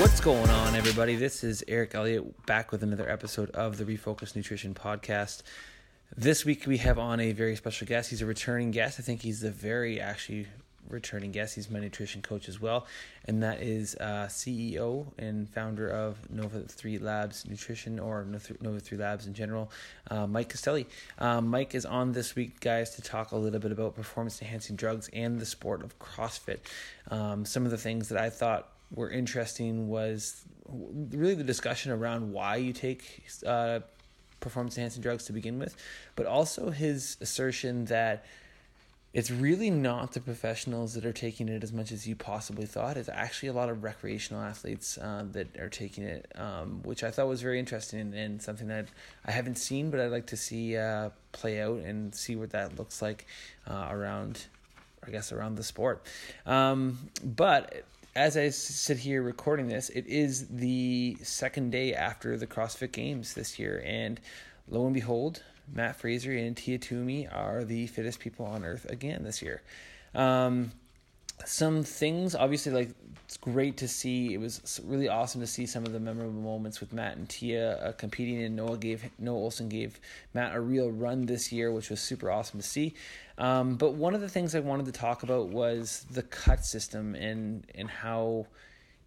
What's going on, everybody? This is Eric Elliott back with another episode of the Refocus Nutrition Podcast. This week we have on a very special guest. He's a returning guest. I think he's the very actually returning guest. He's my nutrition coach as well, and that is uh, CEO and founder of Nova Three Labs Nutrition or Nova Three Labs in general, uh, Mike Castelli. Um, Mike is on this week, guys, to talk a little bit about performance enhancing drugs and the sport of CrossFit. Um, some of the things that I thought were interesting was really the discussion around why you take uh, performance enhancing drugs to begin with, but also his assertion that it's really not the professionals that are taking it as much as you possibly thought. It's actually a lot of recreational athletes uh, that are taking it, um, which I thought was very interesting and something that I haven't seen, but I'd like to see uh, play out and see what that looks like uh, around, I guess, around the sport. Um, but as I sit here recording this, it is the second day after the CrossFit Games this year, and lo and behold, Matt Fraser and Tia Toomey are the fittest people on earth again this year. Um, some things, obviously, like it's great to see. It was really awesome to see some of the memorable moments with matt and Tia uh, competing, and Noah gave Noah Ohlsen gave matt a real run this year, which was super awesome to see. Um, but one of the things I wanted to talk about was the cut system and and how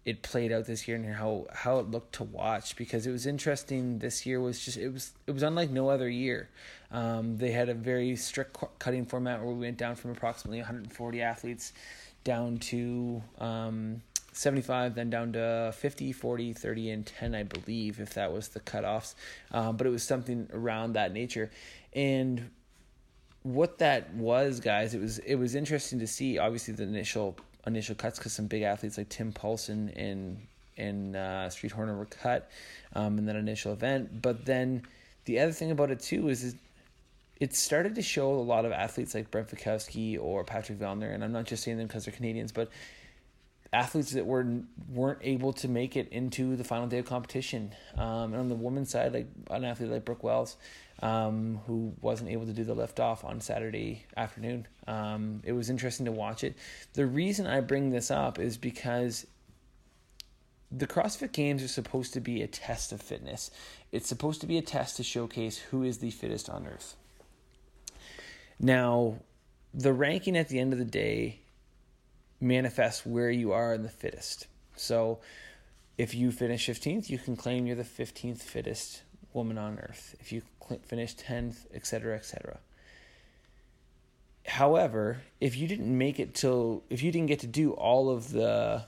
it played out this year and how how it looked to watch because it was interesting this year was just it was it was unlike no other year um, they had a very strict cutting format where we went down from approximately 140 athletes down to um, 75 then down to 50 40 30 and 10 i believe if that was the cutoffs um, but it was something around that nature and what that was guys it was it was interesting to see obviously the initial initial cuts because some big athletes like Tim Paulson and and uh, Street Horner were cut um, in that initial event. But then the other thing about it too is, is it started to show a lot of athletes like Brent Fikowski or Patrick Vellner, and I'm not just saying them because they're Canadians, but athletes that were weren't able to make it into the final day of competition. Um, and on the women's side, like an athlete like Brooke Wells, um, who wasn't able to do the lift off on Saturday afternoon. Um, it was interesting to watch it. The reason I bring this up is because the CrossFit Games are supposed to be a test of fitness. It's supposed to be a test to showcase who is the fittest on earth. Now, the ranking at the end of the day manifests where you are in the fittest. So, if you finish 15th, you can claim you're the 15th fittest woman on earth. If you finish 10th, etc., etc. However, if you didn't make it till if you didn't get to do all of the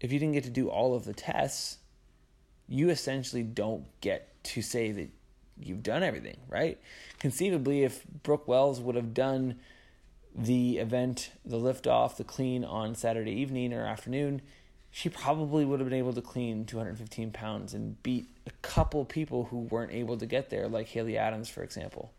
if you didn't get to do all of the tests, you essentially don't get to say that you've done everything, right? Conceivably, if Brooke Wells would have done the event, the lift off, the clean on Saturday evening or afternoon, she probably would have been able to clean 215 pounds and beat a couple people who weren't able to get there, like Haley Adams, for example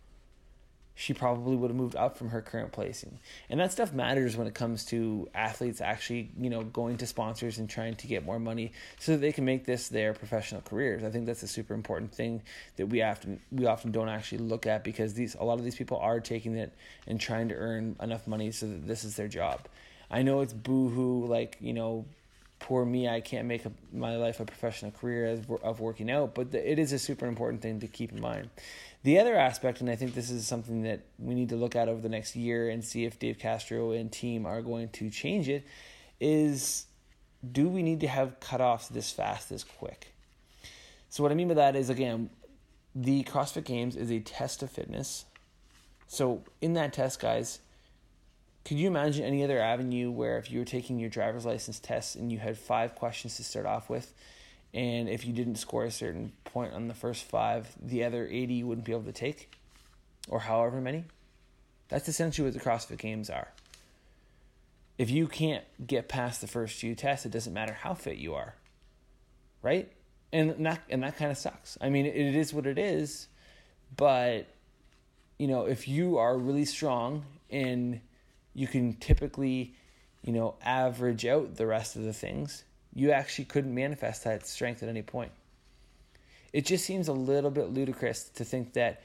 she probably would have moved up from her current placing. And that stuff matters when it comes to athletes actually, you know, going to sponsors and trying to get more money so that they can make this their professional careers. I think that's a super important thing that we often we often don't actually look at because these a lot of these people are taking it and trying to earn enough money so that this is their job. I know it's boohoo, like, you know, poor me, I can't make a, my life a professional career as, of working out, but the, it is a super important thing to keep in mind. The other aspect, and I think this is something that we need to look at over the next year and see if Dave Castro and team are going to change it, is do we need to have cutoffs this fast, this quick? So, what I mean by that is, again, the CrossFit Games is a test of fitness. So, in that test, guys, could you imagine any other avenue where if you were taking your driver's license test and you had five questions to start off with, and if you didn't score a certain point on the first five, the other 80 you wouldn't be able to take, or however many? That's essentially what the CrossFit Games are. If you can't get past the first few tests, it doesn't matter how fit you are, right? And that and that kind of sucks. I mean, it is what it is, but you know, if you are really strong and you can typically, you know, average out the rest of the things, you actually couldn't manifest that strength at any point. It just seems a little bit ludicrous to think that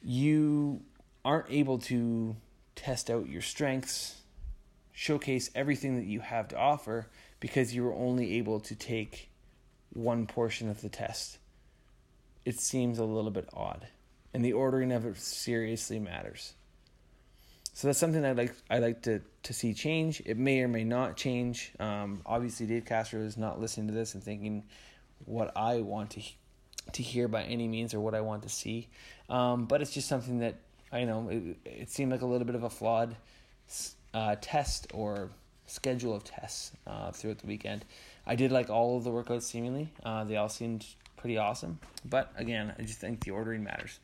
you aren't able to test out your strengths showcase everything that you have to offer because you were only able to take one portion of the test. It seems a little bit odd. And the ordering of it seriously matters. So that's something I like I like to to see change. It may or may not change. Um, obviously, Dave Castro is not listening to this and thinking what I want to to hear by any means or what I want to see. Um, but it's just something that I know it, it seemed like a little bit of a flawed uh, test or schedule of tests uh, throughout the weekend. I did like all of the workouts seemingly. Uh, they all seemed pretty awesome. But again, I just think the ordering matters.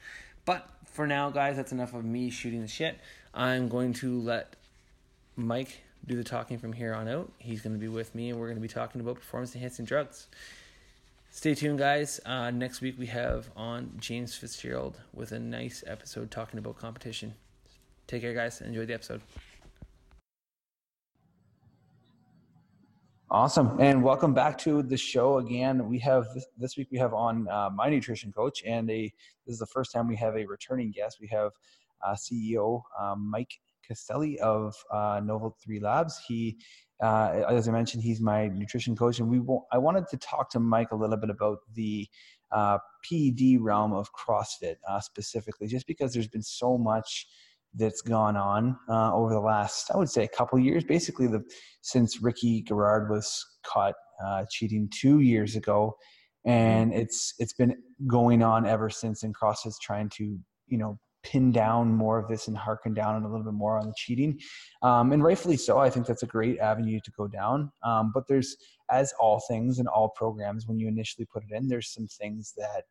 But for now, guys, that's enough of me shooting the shit. I'm going to let Mike do the talking from here on out. He's going to be with me, and we're going to be talking about performance enhancing drugs. Stay tuned, guys. Uh, next week we have on James Fitzgerald with a nice episode talking about competition. Take care, guys. Enjoy the episode. Awesome, and welcome back to the show again. We have this, week we have on uh, my nutrition coach, and a this is the first time we have a returning guest. We have uh, CEO um, Mike Castelli of uh, Nova Three Labs. He, uh, as I mentioned, he's my nutrition coach, and we I wanted to talk to Mike a little bit about the uh, PED realm of CrossFit uh, specifically, just because there's been so much that's gone on uh, over the last, I would say, a couple years. Basically, the since Ricky Garard was caught uh, cheating two years ago, and it's it's been going on ever since. And CrossFit's trying to you know pin down more of this and harken down and a little bit more on the cheating. Um, and rightfully so. I think that's a great avenue to go down. Um, but there's, as all things and all programs, when you initially put it in, there's some things that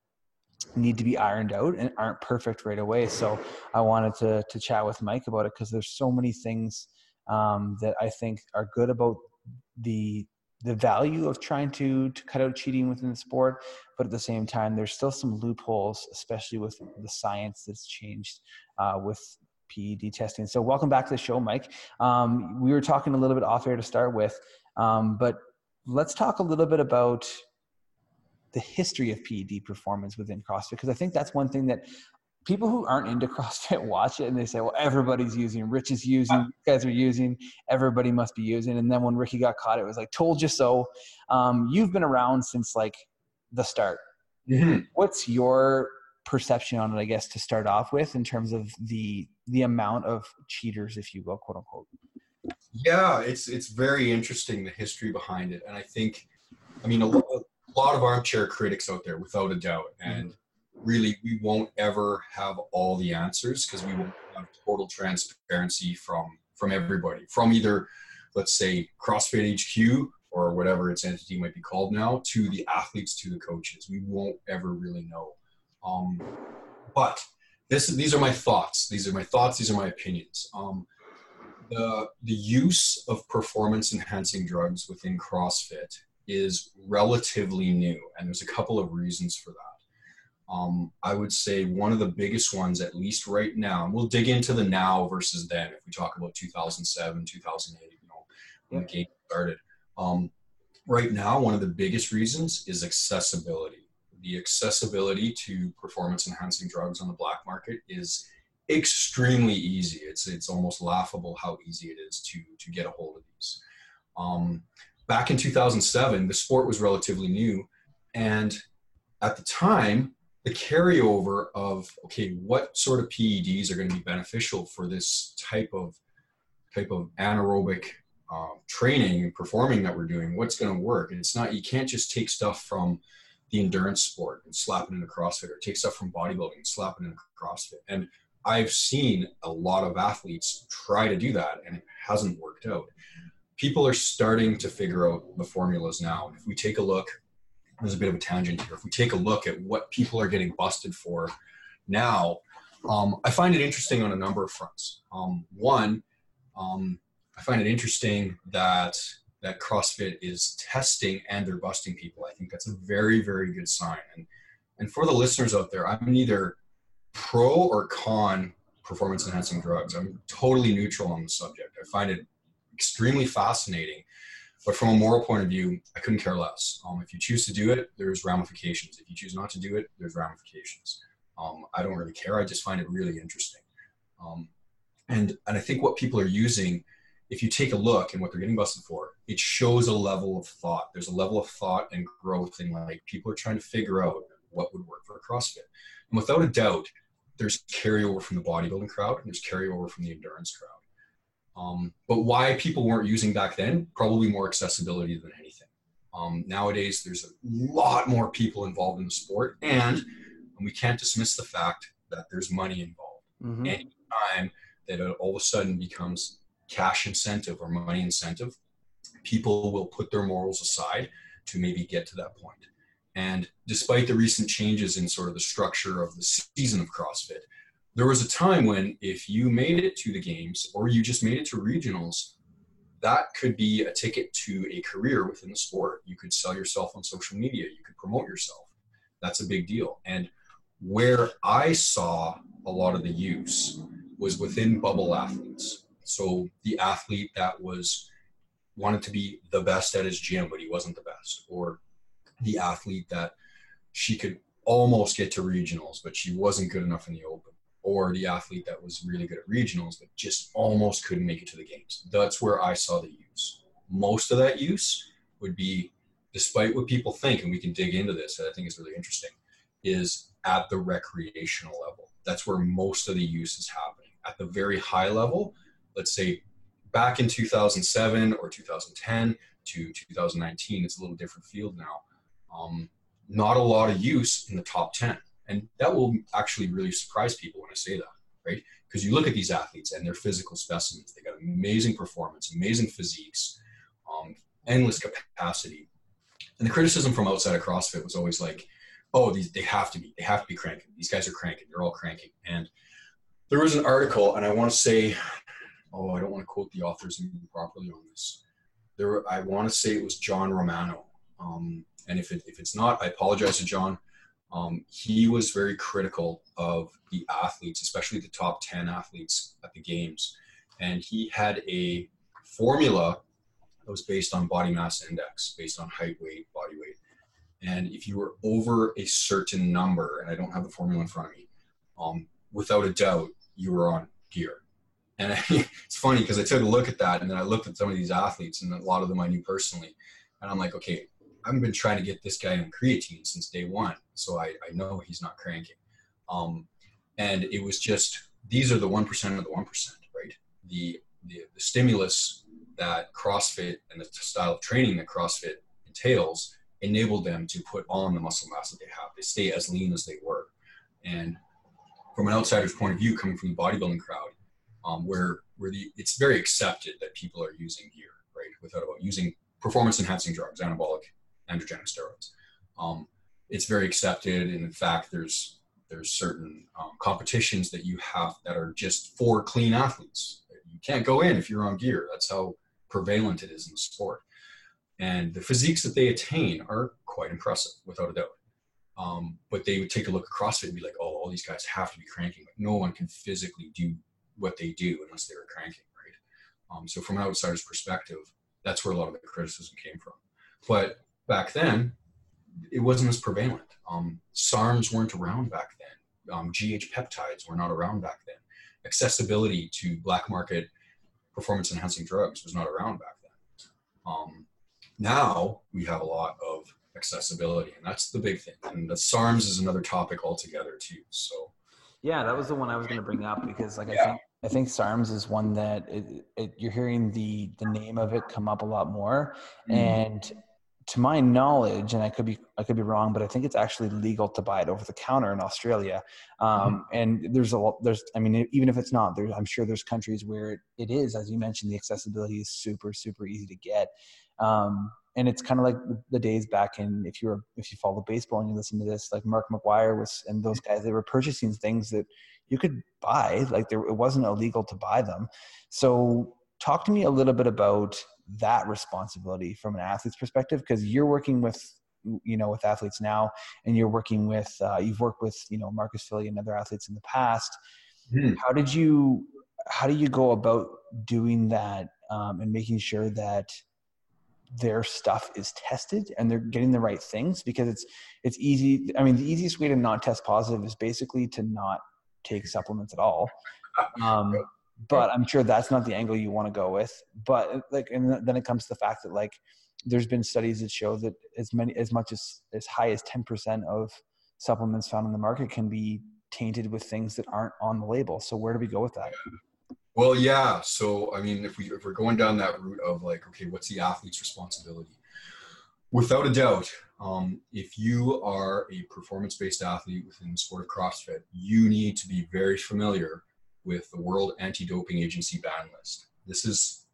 need to be ironed out and aren't perfect right away. So I wanted to to chat with Mike about it because there's so many things um, that I think are good about the the value of trying to to cut out cheating within the sport, but at the same time, there's still some loopholes, especially with the science that's changed uh, with PED testing. So, welcome back to the show, Mike. Um, we were talking a little bit off air to start with, um, but let's talk a little bit about the history of PED performance within CrossFit because I think that's one thing that people who aren't into CrossFit watch it and they say, well, everybody's using, Rich is using, you guys are using, everybody must be using. And then when Ricky got caught, it was like, told you so. Um, you've been around since like the start. Mm-hmm. What's your perception on it, I guess, to start off with in terms of the the amount of cheaters, if you will, quote unquote? Yeah, it's it's very interesting the history behind it, and I think, I mean, a lot, a lot of armchair critics out there, without a doubt, and really we won't ever have all the answers because we won't have total transparency from from everybody. From either let's say crossfit hq or whatever its entity might be called now to the athletes to the coaches. We won't ever really know. Um, but this these are my thoughts. These are my thoughts. These are my opinions. Um, the the use of performance enhancing drugs within crossfit is relatively new and there's a couple of reasons for that um, I would say one of the biggest ones, at least right now, and we'll dig into the now versus then if we talk about 2007, 2008, you know, when the game started. Um, right now, one of the biggest reasons is accessibility. The accessibility to performance enhancing drugs on the black market is extremely easy. It's it's almost laughable how easy it is to to get a hold of these. Um, back in 2007, the sport was relatively new, and at the time, the carryover of okay, what sort of PEDs are going to be beneficial for this type of type of anaerobic um, training and performing that we're doing? What's going to work? And it's not you can't just take stuff from the endurance sport and slap it into CrossFit, or take stuff from bodybuilding and slap it into CrossFit. And I've seen a lot of athletes try to do that, and it hasn't worked out. People are starting to figure out the formulas now. If we take a look there's a bit of a tangent here. If we take a look at what people are getting busted for now, um, I find it interesting on a number of fronts. Um, one, um, I find it interesting that that CrossFit is testing and they're busting people. I think that's a very, very good sign. And and for the listeners out there, I'm neither pro or con performance enhancing drugs. I'm totally neutral on the subject. I find it extremely fascinating but from a moral point of view, I couldn't care less. Um, if you choose to do it, there's ramifications. If you choose not to do it, there's ramifications. Um, I don't really care. I just find it really interesting. Um, and and I think what people are using if you take a look and what they're getting busted for, it shows a level of thought. There's a level of thought and growth in like people are trying to figure out what would work for a CrossFit. And without a doubt, there's carryover from the bodybuilding crowd and there's carryover from the endurance crowd. Um, but why people weren't using back then, probably more accessibility than anything. Um, nowadays, there's a lot more people involved in the sport, and, and we can't dismiss the fact that there's money involved. Mm-hmm. Anytime that it all of a sudden becomes cash incentive or money incentive, people will put their morals aside to maybe get to that point. And despite the recent changes in sort of the structure of the season of CrossFit, there was a time when if you made it to the games or you just made it to regionals, that could be a ticket to a career within the sport. You could sell yourself on social media, you could promote yourself. That's a big deal. And where I saw a lot of the use was within bubble athletes. So the athlete that was wanted to be the best at his gym, but he wasn't the best, or the athlete that she could almost get to regionals, but she wasn't good enough in the open, or the athlete that was really good at regionals, but just almost couldn't make it to the games. That's where I saw the use. Most of that use would be, despite what people think, and we can dig into this, I think is really interesting, is at the recreational level. That's where most of the use is happening. At the very high level, let's say back in 2007 or 2010 to 2019, it's a little different field now um, not a lot of use in the top 10. And that will actually really surprise people when I say that, right? Because you look at these athletes and their physical specimens, they got amazing performance, amazing physiques, um, endless capacity. And the criticism from outside of CrossFit was always like, oh, these, they have to be, they have to be cranking. These guys are cranking. They're all cranking. And there was an article, and I want to say, oh, I don't want to quote the authors properly on this. There, I want to say it was John Romano. Um, and if, it, if it's not, I apologize to John. Um, he was very critical of the athletes, especially the top 10 athletes at the games. And he had a formula that was based on body mass index, based on height, weight, body weight. And if you were over a certain number, and I don't have the formula in front of me, um, without a doubt, you were on gear. And it's funny because I took a look at that and then I looked at some of these athletes and a lot of them I knew personally. And I'm like, okay, I've been trying to get this guy on creatine since day one, so I, I know he's not cranking. Um, and it was just these are the one percent of the one percent, right? The, the the stimulus that CrossFit and the style of training that CrossFit entails enabled them to put on the muscle mass that they have. They stay as lean as they were, and from an outsider's point of view, coming from the bodybuilding crowd, um, where where the it's very accepted that people are using gear, right? Without about using performance enhancing drugs, anabolic androgenic steroids. Um, it's very accepted, and in fact, there's there's certain um, competitions that you have that are just for clean athletes. You can't go in if you're on gear. That's how prevalent it is in the sport. And the physiques that they attain are quite impressive, without a doubt. Um, but they would take a look at CrossFit and be like, oh, all these guys have to be cranking. But no one can physically do what they do unless they were cranking, right? Um, so from an outsider's perspective, that's where a lot of the criticism came from. But back then, it wasn't as prevalent. Um, SARMs weren't around back then. Um, GH peptides were not around back then. Accessibility to black market performance enhancing drugs was not around back then. Um, now we have a lot of accessibility, and that's the big thing. And the SARMs is another topic altogether too. So, yeah, that was the one I was going to bring up because, like, yeah. I think I think SARMs is one that it, it, you're hearing the the name of it come up a lot more, mm. and to my knowledge, and I could be I could be wrong, but I think it's actually legal to buy it over the counter in Australia. Um, mm-hmm. And there's a lot. There's I mean, even if it's not, there, I'm sure there's countries where it, it is, as you mentioned, the accessibility is super super easy to get. Um, and it's kind of like the days back in if you were if you follow baseball and you listen to this, like Mark McGwire was and those guys, they were purchasing things that you could buy. Like there, it wasn't illegal to buy them. So talk to me a little bit about that responsibility from an athlete's perspective because you're working with you know with athletes now and you're working with uh, you've worked with you know marcus filly and other athletes in the past. Mm. how did you how do you go about doing that um, and making sure that their stuff is tested and they're getting the right things? Because it's it's easy i mean the easiest way to not test positive is basically to not take supplements at all. Um, but I'm sure that's not the angle you want to go with. But like, and then it comes to the fact that like, there's been studies that show that as many, as much as as high as 10% of supplements found in the market can be tainted with things that aren't on the label. So where do we go with that? Well, yeah. So I mean, if we if we're going down that route of like, okay, what's the athlete's responsibility? Without a doubt, um, if you are a performance-based athlete within the sport of CrossFit, you need to be very familiar with the World Anti-Doping Agency ban list. This is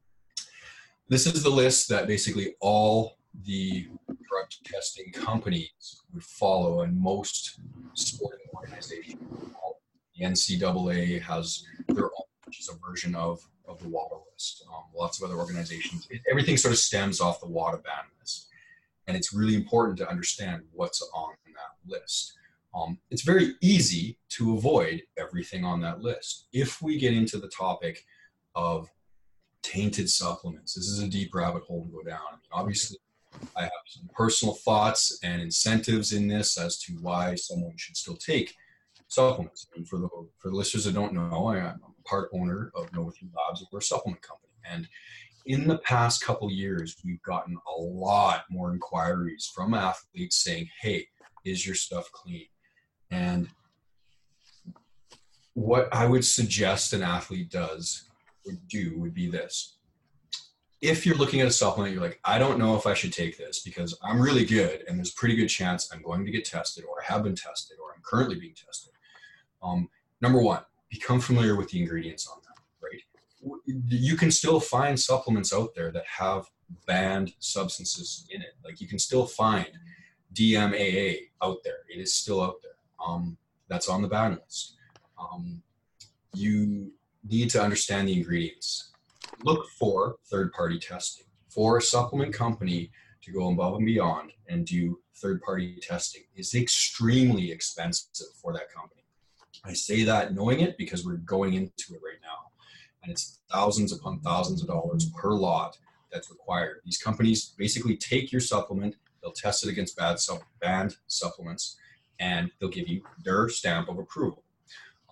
this is the list that basically all the drug testing companies would follow, and most sporting organizations. The NCAA has their own, which is a version of of the WADA list. Um, lots of other organizations. It, everything sort of stems off the WADA ban list, and it's really important to understand what's on that list. Um, it's very easy to avoid everything on that list. If we get into the topic of tainted supplements, this is a deep rabbit hole to go down. I mean, obviously, I have some personal thoughts and incentives in this as to why someone should still take supplements. And for the for the listeners that don't know, I am a part owner of Know-A-Few Labs, we're a supplement company. And in the past couple years, we've gotten a lot more inquiries from athletes saying, "Hey, is your stuff clean?" And what I would suggest an athlete does would do would be this. If you're looking at a supplement, you're like, I don't know if I should take this because I'm really good and there's pretty good chance I'm going to get tested or I have been tested or I'm currently being tested. Um, number one, become familiar with the ingredients on them, right? You can still find supplements out there that have banned substances in it. Like you can still find DMAA out there. It is still out there. Um, that's on the ban list. Um, you need to understand the ingredients. Look for third party testing. For a supplement company to go above and beyond and do third party testing is extremely expensive for that company. I say that knowing it because we're going into it right now. And it's thousands upon thousands of dollars per lot that's required. These companies basically take your supplement, they'll test it against bad banned supplements, and they'll give you their stamp of approval.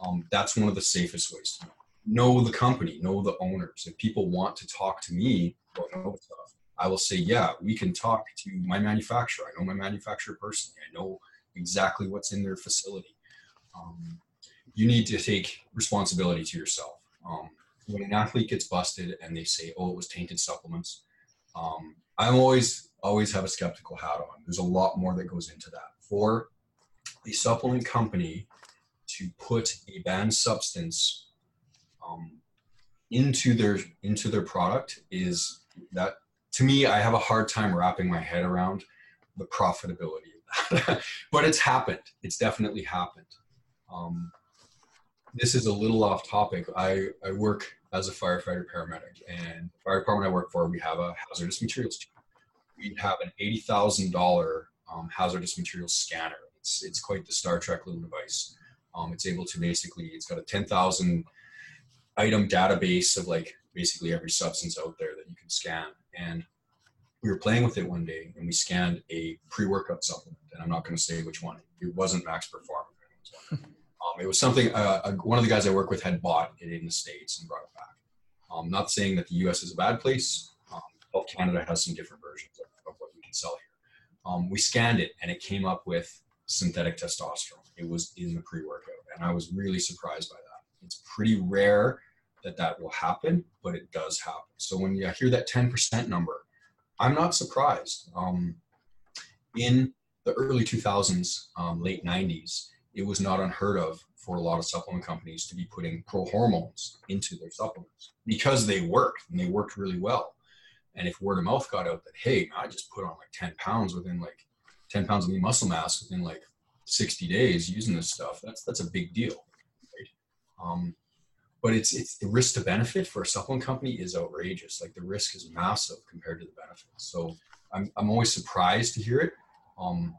Um, that's one of the safest ways to know. Know the company, know the owners. If people want to talk to me about stuff, I will say, yeah, we can talk to my manufacturer. I know my manufacturer personally. I know exactly what's in their facility. Um, you need to take responsibility to yourself. Um, when an athlete gets busted and they say, "Oh, it was tainted supplements," um, I'm always always have a skeptical hat on. There's a lot more that goes into that. For a supplement company to put a banned substance um, into their into their product is that to me i have a hard time wrapping my head around the profitability of that. But it's happened. It's definitely happened. Um, this is a little off topic. I i work as a firefighter paramedic and the fire department i work for we have a hazardous materials team. We have an $80000 um, hazardous materials scanner it's, it's quite the star trek little device um, it's able to basically it's got a 10000 item database of like basically every substance out there that you can scan. And we were playing with it one day and we scanned a pre-workout supplement. And I'm not going to say which one. It wasn't Max Perform. Um, it was something uh, one of the guys I work with had bought it in the States and brought it back. Um, not saying that the US is a bad place. Um, Health Canada has some different versions of, of what we can sell here. Um, we scanned it and it came up with synthetic testosterone. It was in the pre-workout. And I was really surprised by that. It's pretty rare that that will happen, but it does happen. So when you hear that 10% number, I'm not surprised. Um, in the early 2000s, um, late 90s, it was not unheard of for a lot of supplement companies to be putting pro hormones into their supplements because they worked and they worked really well. And if word of mouth got out that, hey, I just put on like 10 pounds within like 10 pounds of lean muscle mass within like 60 days using this stuff, that's that's a big deal. Um, but it's it's the risk to benefit for a supplement company is outrageous. Like the risk is massive compared to the benefits. So I'm I'm always surprised to hear it. Um,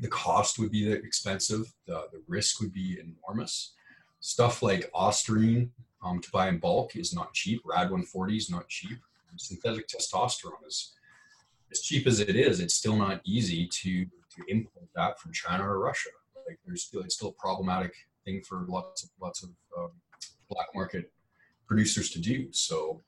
the cost would be expensive. The the risk would be enormous. Stuff like Ostarine um, to buy in bulk is not cheap. Rad 140 is not cheap. Synthetic testosterone is as cheap as it is. It's still not easy to to import that from China or Russia. Like there's still it's still a problematic thing for lots of lots of um, black market producers to do. So,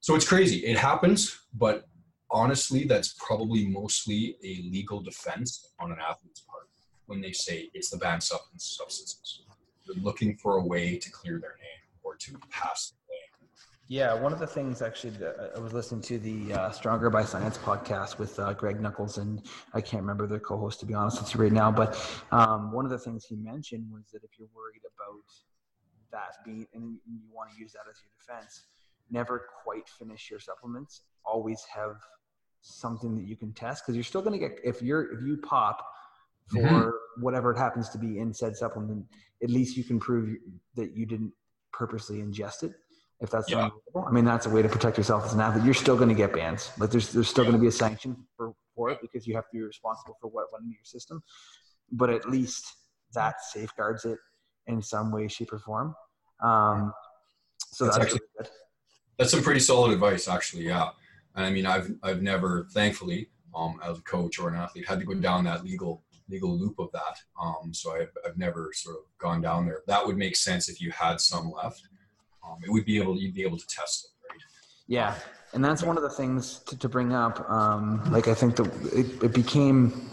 so it's crazy. It happens, but honestly, that's probably mostly a legal defense on an athlete's part when they say it's the banned substance substances. They're looking for a way to clear their name or to pass yeah, one of the things actually that I was listening to the uh, Stronger by Science podcast with uh, Greg Nuckols, and I can't remember their co-host to be honest with you right now. But um, one of the things he mentioned was that if you're worried about that being, and you want to use that as your defense, never quite finish your supplements. Always have something that you can test because you're still going to get if you're if you pop for mm-hmm. whatever it happens to be in said supplement, at least you can prove that you didn't purposely ingest it if that's yeah. I mean, that's a way to protect yourself as an athlete. You're still going to get bans. Like there's there's still yeah. going to be a sanction for, for it because you have to be responsible for what went into your system. But at least that safeguards it in some way, shape, or form. Um, so that's, that's actually really that's some pretty solid advice, actually. Yeah, I mean, I've I've never, thankfully, um, as a coach or an athlete, had to go down that legal legal loop of that. Um, so I've I've never sort of gone down there. That would make sense if you had some left um, it would be able you'd be able to test it, right? Yeah, and that's one of the things to, to bring up. Um, like I think that it, it became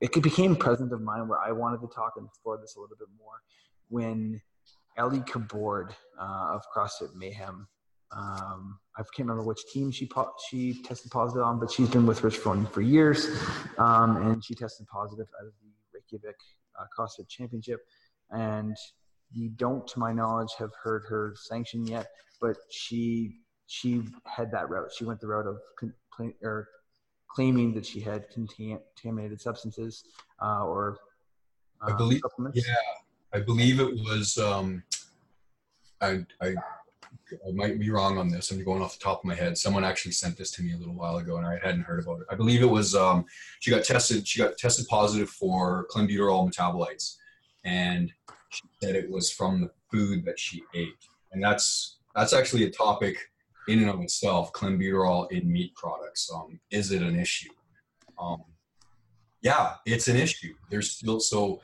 it became present of mind where I wanted to talk and explore this a little bit more when Ellie Kabord uh, of CrossFit Mayhem. Um, I can't remember which team she po- she tested positive on, but she's been with Rich Froning for years, um, and she tested positive of the Reykjavik uh, CrossFit Championship, and you don't, to my knowledge, have heard her sanctioned yet, but she she had that route. She went the route of complain, or claiming that she had contaminated substances uh, or uh, I believe supplements. yeah I believe it was um, I, I I might be wrong on this. I'm going off the top of my head. Someone actually sent this to me a little while ago, and I hadn't heard about it. I believe it was um, she got tested. She got tested positive for clenbuterol metabolites, and she said it was from the food that she ate, and that's that's actually a topic in and of itself. Clenbuterol in meat products. Um, is it an issue? Um, yeah, it's an issue. There's still so.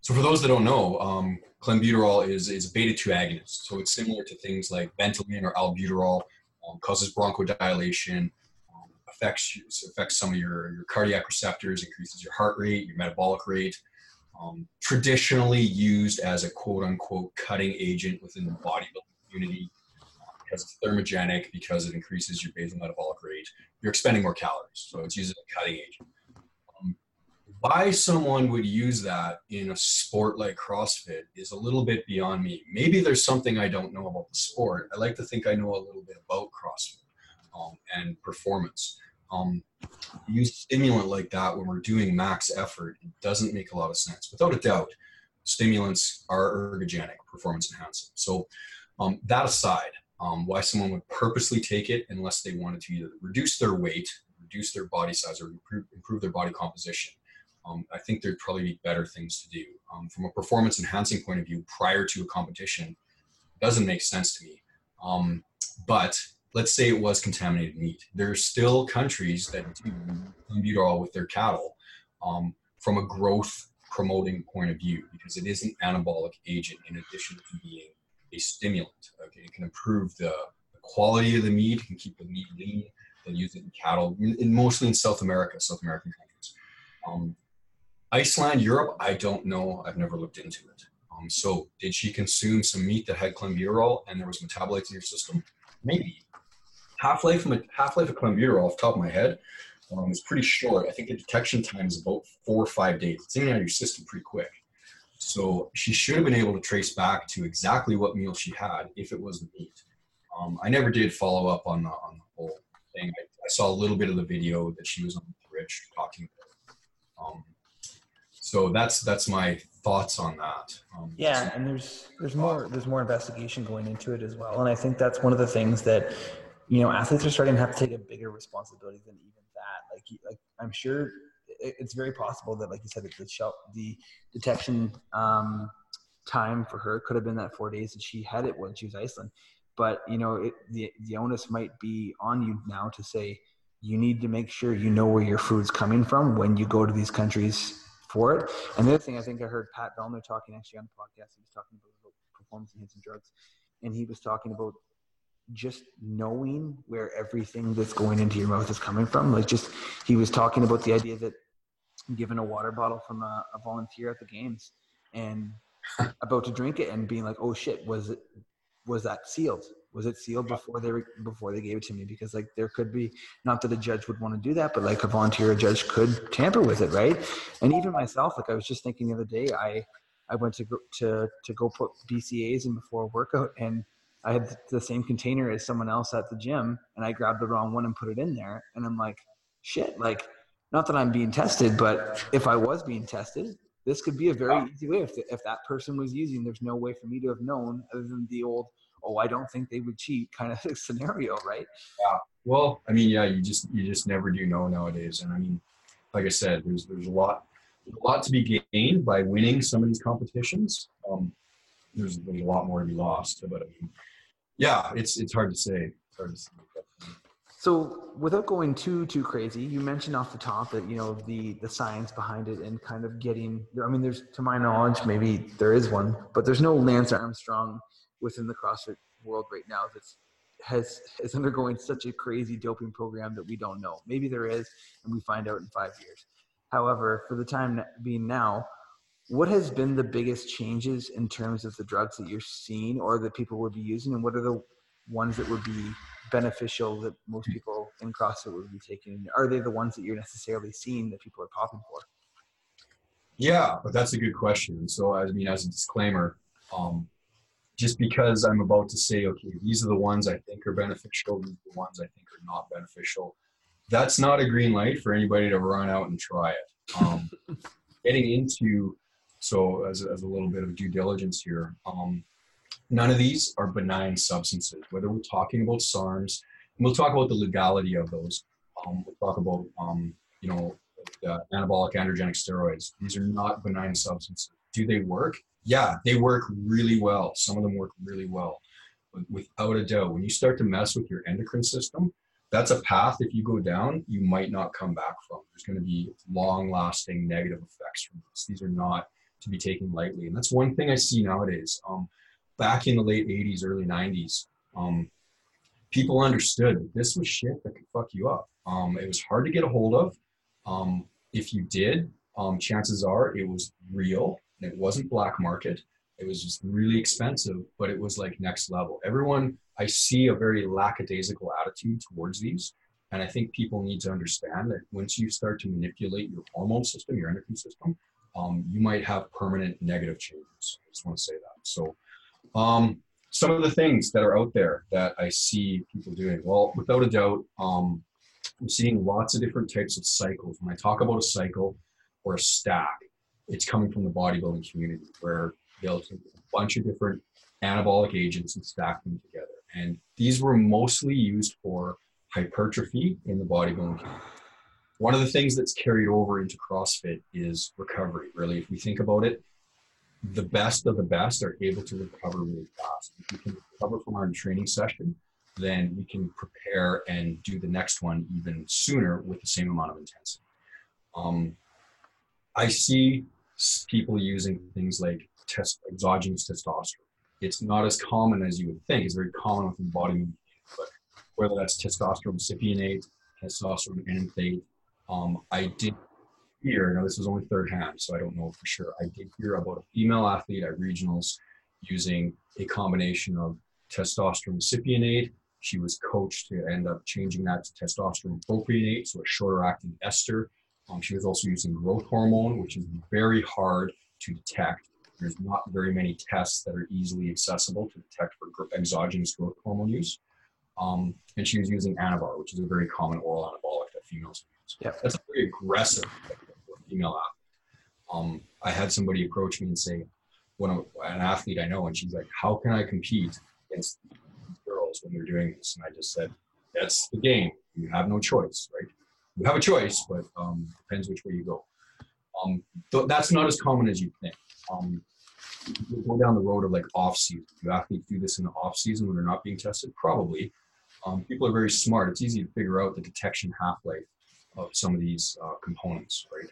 So for those that don't know, um, clenbuterol is is a beta two agonist. So it's similar to things like Ventolin or albuterol. Um, causes bronchodilation, um, affects affects some of your your cardiac receptors, increases your heart rate, your metabolic rate um, traditionally used as a quote unquote cutting agent within the bodybuilding community uh, because it's thermogenic, because it increases your basal metabolic rate. You're expending more calories, so it's used as a cutting agent. Um, why someone would use that in a sport like CrossFit is a little bit beyond me. Maybe there's something I don't know about the sport. I like to think I know a little bit about CrossFit um, and performance. Um, use stimulant like that when we're doing max effort it doesn't make a lot of sense. Without a doubt, stimulants are ergogenic, performance enhancing. So um, that aside, um, why someone would purposely take it unless they wanted to either reduce their weight, reduce their body size, or improve, improve their body composition. Um, I think there'd probably be better things to do. Um, from a performance enhancing point of view, prior to a competition, doesn't make sense to me. Um, but let's say it was contaminated meat. There are still countries that do clenbuterol with their cattle um, from a growth promoting point of view because it is an anabolic agent in addition to being a stimulant. Okay, it can improve the, the quality of the meat, can keep the meat lean. They use it in cattle, in, mostly in South America, South American countries. Um, Iceland, Europe, I don't know. I've never looked into it. Um, so, did she consume some meat that had clenbuterol and there was metabolites in your system? Maybe half life half life of clenbuterol off the top of my head um, is pretty short. I think the detection time is about four or five days. It's in and out of your system pretty quick. So she should have been able to trace back to exactly what meal she had if it was the meat. Um, I never did follow up on the, on the whole thing. I, I, saw a little bit of the video that she was on Rich talking about. Um, so that's that's my thoughts on that. Um, yeah, and there's there's more there's more investigation going into it as well, and I think that's one of the things that you know, athletes are starting to have to take a bigger responsibility than even that. Like, like I'm sure it's very possible that, like you said, the shelf, the detection um, time for her could have been that four days that she had it when she was Iceland. But you know, it, the the onus might be on you now to say you need to make sure you know where your food's coming from when you go to these countries for it. And the other thing I think I heard Pat Vellner talking actually on the podcast. He was talking about performance enhancing drugs, and he was talking about just knowing where everything that's going into your mouth is coming from. Like just he was talking about the idea that given a water bottle from a, a volunteer at the games and about to drink it and being like, oh shit, was it was that sealed? Was it sealed before they were, before they gave it to me? Because like there could be not that a judge would want to do that, but like a volunteer, a judge could tamper with it, right? And even myself, like I was just thinking the other day, I I went to go, to to go put BCAAs in before a workout, and I had the same container as someone else at the gym, and I grabbed the wrong one and put it in there, and I'm like, shit, like not that I'm being tested, but if I was being tested, this could be a very easy way. If the, if that person was using, there's no way for me to have known other than the old, oh, I don't think they would cheat kind of scenario, right? Yeah. Well, I mean, yeah, you just you just never do know nowadays, and I mean, like I said, there's there's a lot a lot to be gained by winning some of these competitions. Um, there's, there's a lot more to be lost, but I mean, yeah, it's it's hard to say. Hard to say. So, without going too too crazy, you mentioned off the top that you know the the science behind it and kind of getting. I mean, there's to my knowledge, maybe there is one, but there's no Lance Armstrong within the CrossFit world right now that's has is undergoing such a crazy doping program that we don't know. Maybe there is, and we find out in five years. However, for the time being now, what has been the biggest changes in terms of the drugs that you're seeing or that people would be using, and what are the ones that would be beneficial that most people in CrossFit would be taking? Are they the ones that you're necessarily seeing that people are popping for? Yeah, but that's a good question. So, I mean, as a disclaimer, um, just because I'm about to say, okay, these are the ones I think are beneficial, these are the ones I think are not beneficial, that's not a green light for anybody to run out and try it. Um, getting into so as, as a little bit of due diligence here, um, none of these are benign substances. Whether we're talking about SARMs, and we'll talk about the legality of those. Um, we'll talk about um, you know the anabolic androgenic steroids. These are not benign substances. Do they work? Yeah, they work really well. Some of them work really well. But without a doubt, when you start to mess with your endocrine system, that's a path if you go down you might not come back from there's going to be long lasting negative effects from this these are not to be taken lightly. And that's one thing i see nowadays. Um, back in the late 80s early 90s um, people understood that this was shit that could fuck you up. Um, it was hard to get a hold of. Um, if you did um, chances are it was real. And it wasn't black market. It was just really expensive but it was like next level. Everyone I see a very lackadaisical attitude towards these. And I think people need to understand that once you start to manipulate your hormone system, your endocrine system, um, you might have permanent negative changes. I just want to say that. So, um, some of the things that are out there that I see people doing, well, without a doubt, um, I'm seeing lots of different types of cycles. When I talk about a cycle or a stack, it's coming from the bodybuilding community where they'll take a bunch of different anabolic agents and stack them together. And these were mostly used for hypertrophy in the bodybuilding community. One of the things that's carried over into CrossFit is recovery. Really, if we think about it, the best of the best are able to recover really fast. If we can recover from our training session, then we can prepare and do the next one even sooner with the same amount of intensity. Um, I see people using things like test, exogenous testosterone it's not as common as you would think. It's very common within body but whether that's testosterone cypionate, testosterone enanthate, um, I did hear, now this was only third hand, so I don't know for sure. I did hear about a female athlete at regionals using a combination of testosterone cypionate. She was coached to end up changing that to testosterone propionate, so a shorter acting ester. Um, she was also using growth hormone, which is very hard to detect there's not very many tests that are easily accessible to detect for exogenous growth hormone use. Um, and she was using Anavar, which is a very common oral anabolic that females use. Yeah. That's a very aggressive female athlete. Um, I had somebody approach me and say, when I'm an athlete I know, and she's like, how can I compete against girls when they're doing this? And I just said, that's the game. You have no choice, right? You have a choice, but um, depends which way you go. Um, th- that's not as common as you think um, go down the road of like off season. Do athletes do this in the off season when they're not being tested? Probably. Um, people are very smart. It's easy to figure out the detection half life of some of these uh, components, right?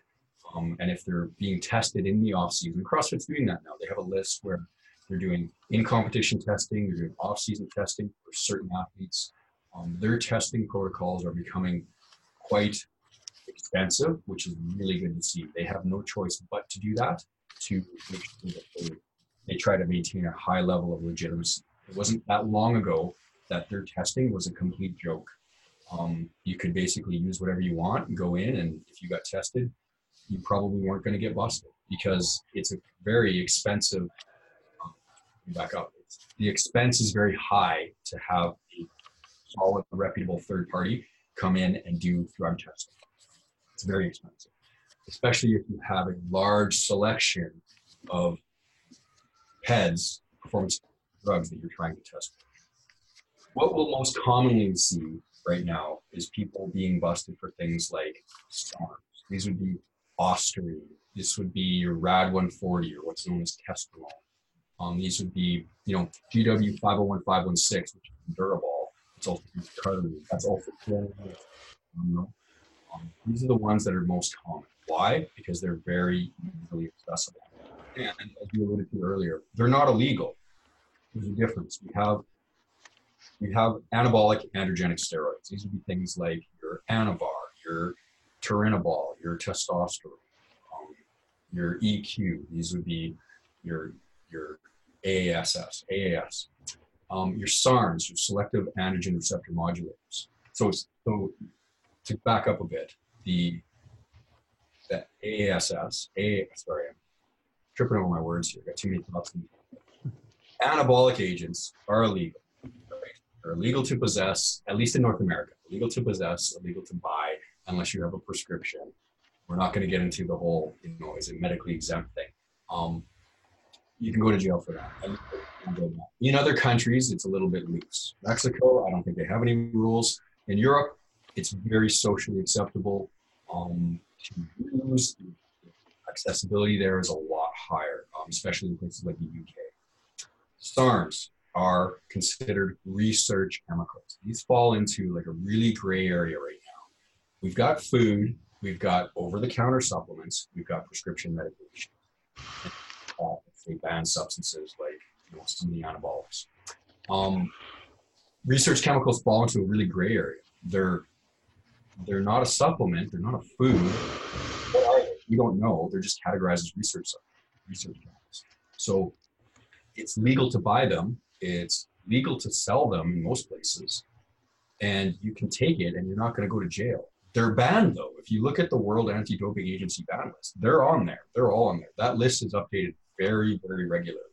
Um, and if they're being tested in the off season, CrossFit's doing that now. They have a list where They're doing in competition testing. They're doing off season testing for certain athletes. Um, their testing protocols are becoming quite expensive, which is really good to see. They have no choice but to do that to make sure that they, they try to maintain a high level of legitimacy. It wasn't that long ago that their testing was a complete joke. Um, you could basically use whatever you want and go in, and if you got tested, you probably weren't going to get busted because it's a very expensive. Um, back up. The expense is very high to have a solid, reputable third party come in and do drug testing. It's very expensive, especially if you have a large selection of PEDs, performance drugs that you're trying to test. What we'll most commonly see right now is people being busted for things like SARMs. These would be Ostarine. This would be your RAD 140 or what's known as Testolone. Um, these would be, you know, GW 501516, which is Endurobol. It's also Cardarine. That's also um, these are the ones that are most common. Why? Because they're very easily accessible. And as you alluded to earlier, they're not illegal. There's a difference. We have we have anabolic androgenic steroids. These would be things like your Anavar, your Turinabol, your testosterone, um, your EQ. These would be your your AASS, AAS, um, your SARMs, your selective androgen receptor modulators. So, so to back up a bit, the the AASS, A, sorry, I'm tripping over my words here. i Got too many thoughts. Anabolic agents are illegal. They're illegal to possess, at least in North America. Illegal to possess, illegal to buy, unless you have a prescription. We're not going to get into the whole, you know, is it medically exempt thing. Um, you can go to jail for that. In other countries, it's a little bit loose. Mexico, I don't think they have any rules. In Europe, it's very socially acceptable um, to use. Accessibility there is a lot higher, um, especially in places like the UK. SARMs are considered research chemicals. These fall into like a really gray area right now. We've got food, we've got over-the-counter supplements, we've got prescription medication. Uh, they ban substances like you know, some of the anabolics. Um, research chemicals fall into a really gray area. They're they're not a supplement. They're not a food. What are they? We don't know. They're just categorized as research research chemicals. So it's legal to buy them. It's legal to sell them in most places, and you can take it, and you're not going to go to jail. They're banned though. If you look at the World Anti-Doping Agency ban list, they're on there. They're all on there. That list is updated very, very regularly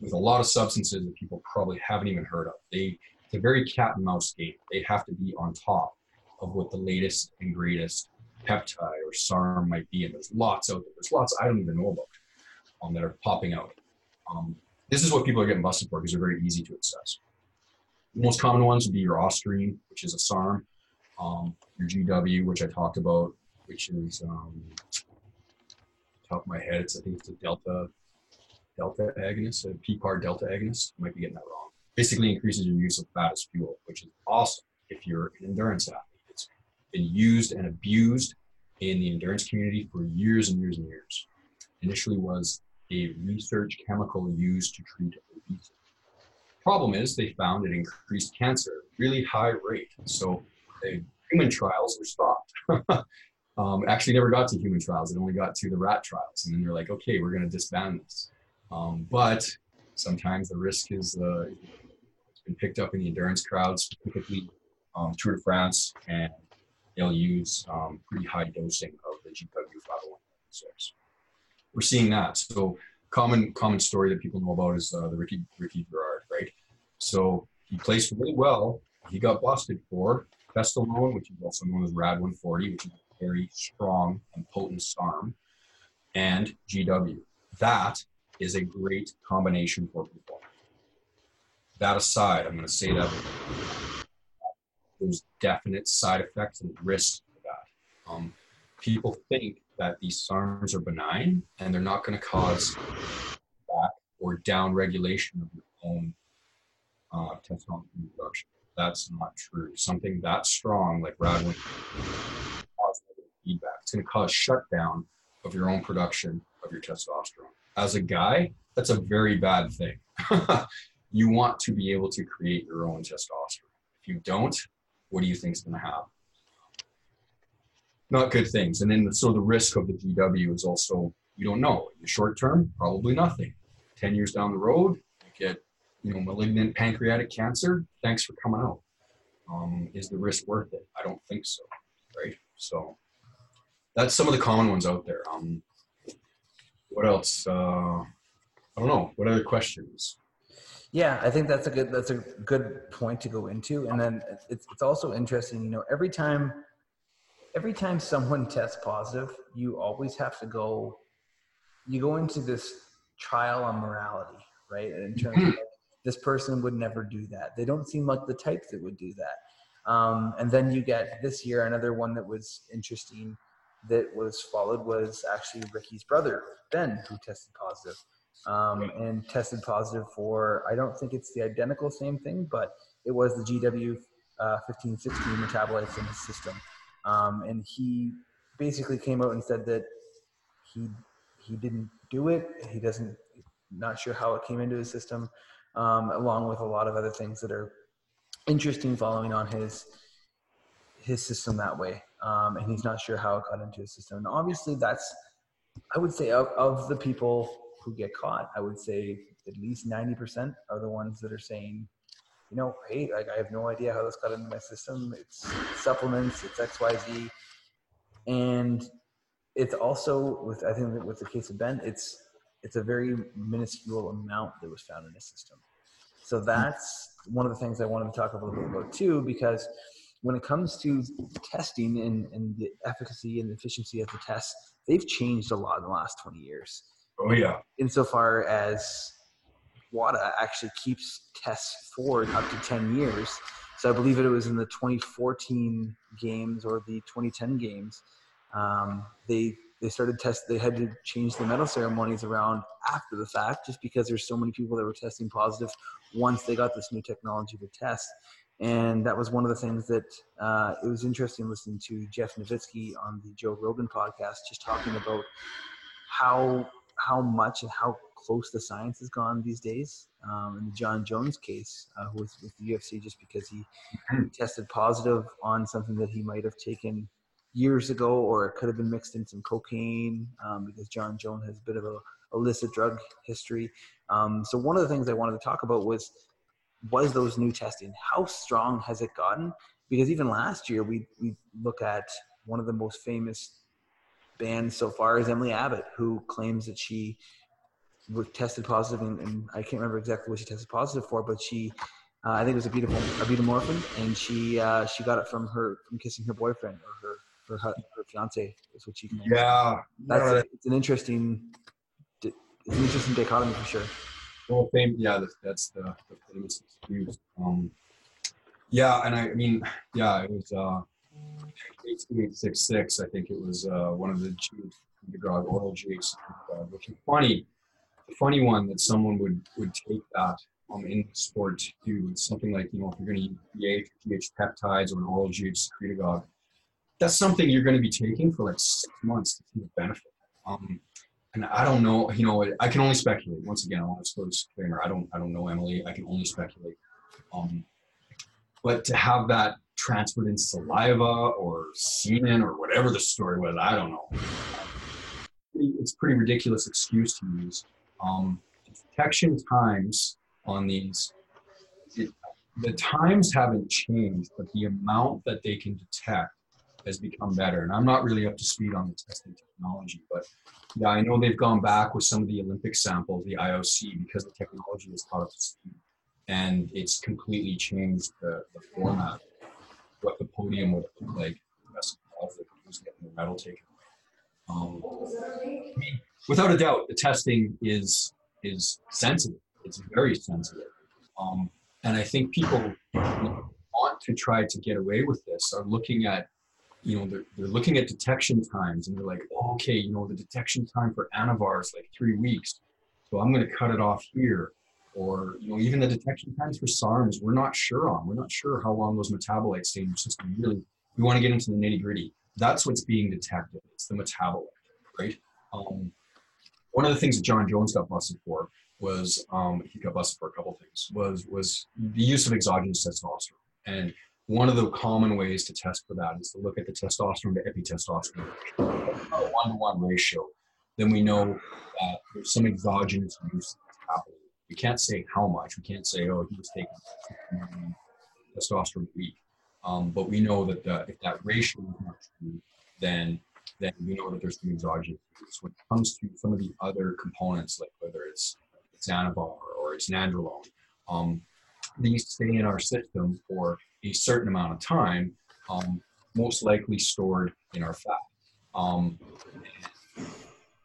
with a lot of substances that people probably haven't even heard of. They it's a very cat and mouse game. They have to be on top of what the latest and greatest peptide or SARM might be. And there's lots out there. There's lots I don't even know about um, that are popping out. Um, this is what people are getting busted for because they're very easy to access. The most common ones would be your Ostarine, which is a SARM, um, your GW, which I talked about, which is um, top of my head, it's I think it's a delta delta agonist, a PPAR delta agonist. I might be getting that wrong. Basically increases your use of fat as fuel, which is awesome if you're an endurance athlete It's been used and abused in the endurance community for years and years and years. Initially was a research chemical used to treat obesity. Problem is they found it increased cancer really high rate. So the human trials were stopped. um, actually never got to human trials. It only got to the rat trials. And then they're like, okay, we're going to disband this. Um, but sometimes the risk is uh, it's been picked up in the endurance crowds, specifically um, Tour de France and they'll use um, pretty high dosing of the GW 501.6. We're seeing that. So common common story that people know about is uh, the Ricky Ricky Garard, right? So he placed really well. He got busted for Testolone, which is also known as Rad 140, which is a very strong and potent SARM, and GW. That is a great combination for people. That aside, I'm going to say that there's definite side effects and risks to that. Um, people think that these SARMs are benign and they're not going to cause back or down regulation of your own uh, testosterone production. That's not true. Something that strong, like cause feedback. It's going to cause shutdown of your own production of your testosterone. as a guy, that's a very bad thing. you want to be able to create your own testosterone. If you don't, what do you think is going to happen? Not good things. And then, so the risk of the GW is also, you don't know. In the short term, probably nothing. 10 years down the road, you get, you know, malignant pancreatic cancer. Thanks for coming out. Um, is the risk worth it? I don't think so. Right. So that's some of the common ones out there. Um, what else? Uh, I don't know. What other questions? Yeah, I think that's a good that's a good point to go into, and then it's it's also interesting. You know, every time every time someone tests positive, you always have to go. You go into this trial on morality, right? In terms of this person would never do that. They don't seem like the type that would do that. Um, and then you get this year another one that was interesting that was followed was actually Ricky's brother Ben, who tested positive um, and tested positive for, I don't think it's the identical same thing, but it was the GW uh, 1516 metabolites in his system. Um, and he basically came out and said that he he didn't do it. He doesn't not sure how it came into his system, um, along with a lot of other things that are interesting following on his his system that way. Um, and he's not sure how it got into his system. And obviously, that's I would say of, of the people who get caught, I would say at least 90% are the ones that are saying, you know, hey, like I have no idea how this got into my system. It's supplements, it's XYZ. And it's also with I think with the case of Ben, it's it's a very minuscule amount that was found in his system. So that's one of the things I wanted to talk a little bit about too, because when it comes to testing and, and the efficacy and efficiency of the tests, they've changed a lot in the last 20 years. Oh yeah. Insofar as WADA actually keeps tests forward up to 10 years. So I believe it was in the 2014 games or the 2010 games. Um, they they started test. They had to change the medal ceremonies around after the fact, just because there's so many people that were testing positive once they got this new technology to test. And that was one of the things that uh, it was interesting listening to Jeff Novitzky on the Joe Rogan podcast, just talking about how how much and how close the science has gone these days. Um, in the Jon Jones case, uh, who was with the UFC, just because he, he tested positive on something that he might have taken years ago, or it could have been mixed in some cocaine, um, because Jon Jones has a bit of a illicit drug history. Um, so one of the things I wanted to talk about was was those new testing. How strong has it gotten? Because even last year, we we look at one of the most famous banned so far is Emily Abbott, who claims that she tested positive, and, and I can't remember exactly what she tested positive for, but she, uh, I think it was a beautiful a butamoren, and she uh, she got it from her from kissing her boyfriend or her her, her, fiance is what she claims. Yeah, that's a, it's an interesting it's an interesting dichotomy for sure. Well, fame, yeah, that's, that's the, the famous excuse. Um, yeah, and I, mean, yeah, it was. Uh, 8866, I think it was uh, one of the the drug oral Jake's, uh, which is funny, funny one that someone would would take that um, in sport too. Something like, you know, if you're going to eat pH peptides or an oral GH secretagogue, that's something you're going to be taking for like six months to see the benefit. Um, and I don't know, you know, I can only speculate. Once again, I want to slow disclaimer. I don't, I don't know Emily. I can only speculate. Um, but to have that transferred in saliva or semen or whatever the story was. I don't know. It's pretty ridiculous excuse to use. Um, detection times on these, it, the times haven't changed, but the amount that they can detect has become better. And I'm not really up to speed on the testing technology, but yeah, I know they've gone back with some of the Olympic samples, the IOC, because the technology has caught up to speed. And it's completely changed the, the format what the podium would look like rest of the medal taken um, I mean, without a doubt, the testing is is sensitive. It's very sensitive, um, and I think people want to try to get away with this are looking at, you know, they're, they're looking at detection times, and they're like, oh, okay, you know, the detection time for Anavar is like three weeks, so I'm going to cut it off here or you know even the detection times for SARMs, we're not sure on. We're not sure how long those metabolites stay in your system. Really, we want to get into the nitty gritty. That's what's being detected. It's the metabolite, right? Um, one of the things that Jon Jones got busted for was um, he got busted for a couple things was was the use of exogenous testosterone. And one of the common ways to test for that is to look at the testosterone to epitestosterone one to one ratio. Then we know that there's some exogenous use happening. We can't say how much. We can't say oh he was taking testosterone a week. Um, but we know that if that ratio is not true then then we know that there's some exogenous. When it comes to some of the other components, like whether it's Anavar or it's Nandrolone, um, these stay in our system for a certain amount of time, um, most likely stored in our fat. Um,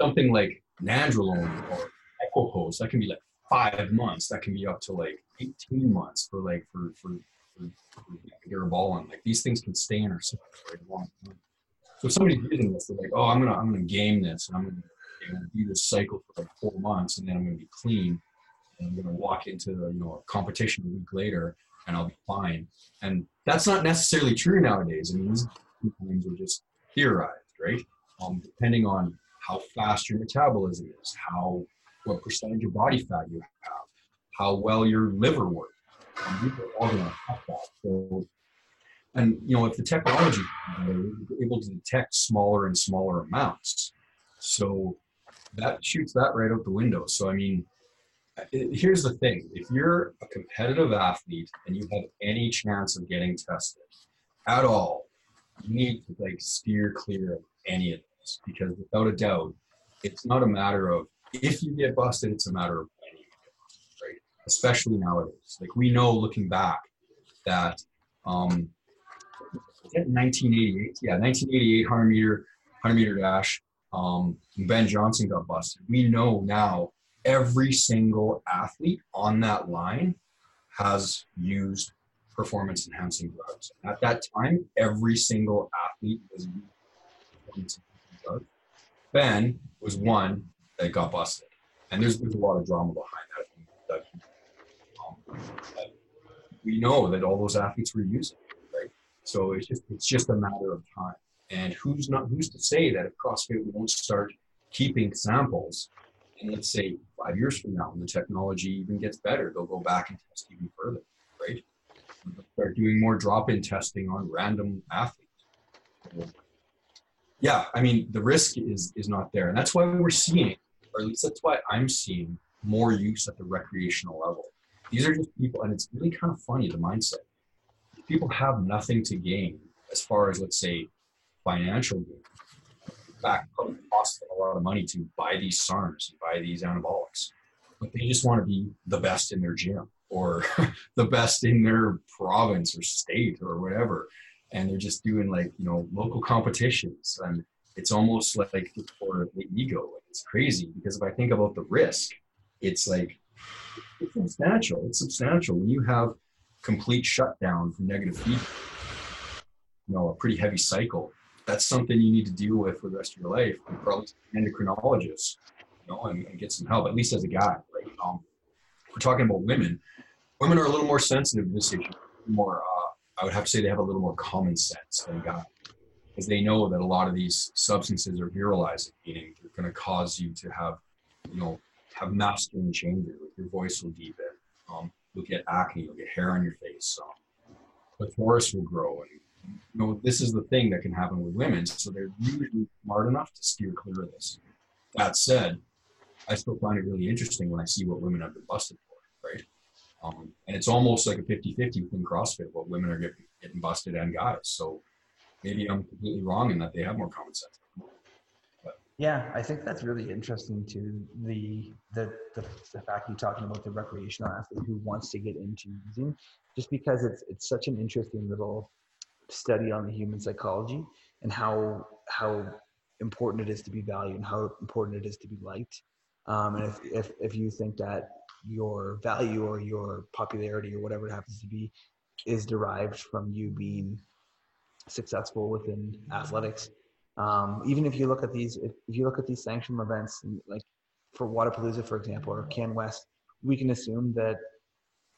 something like Nandrolone or Equipoise, that can be like five months. That can be up to like 18 months for like for for, for, for Like these things can stay in our system for a long time. So if somebody's using this, they're like, oh, I'm gonna I'm gonna game this, and I'm gonna, I'm gonna do this cycle for like four months, and then I'm gonna be clean, and I'm gonna walk into you know a competition a week later, and I'll be fine. And that's not necessarily true nowadays. I mean, these things are just theorized, right? Um, depending on how fast your metabolism is, how what percentage of body fat you have, how well your liver works. Um, these are all to affect that. So and you know, if the technology able to detect smaller and smaller amounts, so that shoots that right out the window. So I mean, here's the thing: if you're a competitive athlete and you have any chance of getting tested at all, you need to like steer clear of any of this because without a doubt, it's not a matter of if you get busted; it's a matter of when you get busted, right? Especially nowadays, like we know looking back that um, 1988. Yeah, 1988 100 meter 100 meter dash. Um, ben Johnson got busted. We know now every single athlete on that line has used performance enhancing drugs. At that time, every single athlete was using drugs. Ben was one that got busted, and there's, there's a lot of drama behind that. Um, we know that all those athletes were using. So it's just it's just a matter of time. And who's not who's to say that if CrossFit won't start keeping samples, and let's say five years from now, when the technology even gets better, they'll go back and test even further, right? They'll start doing more drop-in testing on random athletes. Yeah, I mean the risk is is not there, and that's why we're seeing, or at least that's why I'm seeing more use at the recreational level. These are just people, and it's really kind of funny the mindset people have nothing to gain as far as let's say financial gain. In fact, costs them a lot of money to buy these SARMs and buy these anabolics, but they just want to be the best in their gym or the best in their province or state or whatever, and they're just doing like you know local competitions and it's almost like for the ego. It's crazy because if I think about the risk, it's like it's substantial. It's substantial when you have complete shutdown from negative feedback, you know, a pretty heavy cycle. That's something you need to deal with for the rest of your life. And probably an endocrinologist, you know, and, and, get some help, at least as a guy. Right? Um, we're talking about women. Women are a little more sensitive to this issue. More, uh, I would have to say, they have a little more common sense than guys, because they know that a lot of these substances are virilizing, meaning they're going to cause you to have, you know, have masculine changes. Your voice will deepen. Um, you'll get acne, you'll get hair on your face. So the clitoris will grow, and you know this is the thing that can happen with women. So they're usually smart enough to steer clear of this. That said, I still find it really interesting when I see what women have been busted for, right? Um, and it's almost like a 50-50 within CrossFit, what women are getting, getting busted and guys. So maybe I'm completely wrong in that they have more common sense. Yeah, I think that's really interesting to the, the the the fact you're talking about the recreational athlete who wants to get into using, just because it's it's such an interesting little study on the human psychology and how how important it is to be valued and how important it is to be liked. Um, and if, if if you think that your value or your popularity or whatever it happens to be is derived from you being successful within athletics um, even if you look at these, if, if you look at these sanctioned events, like for Wodapalooza, for example, or Can West, we can assume that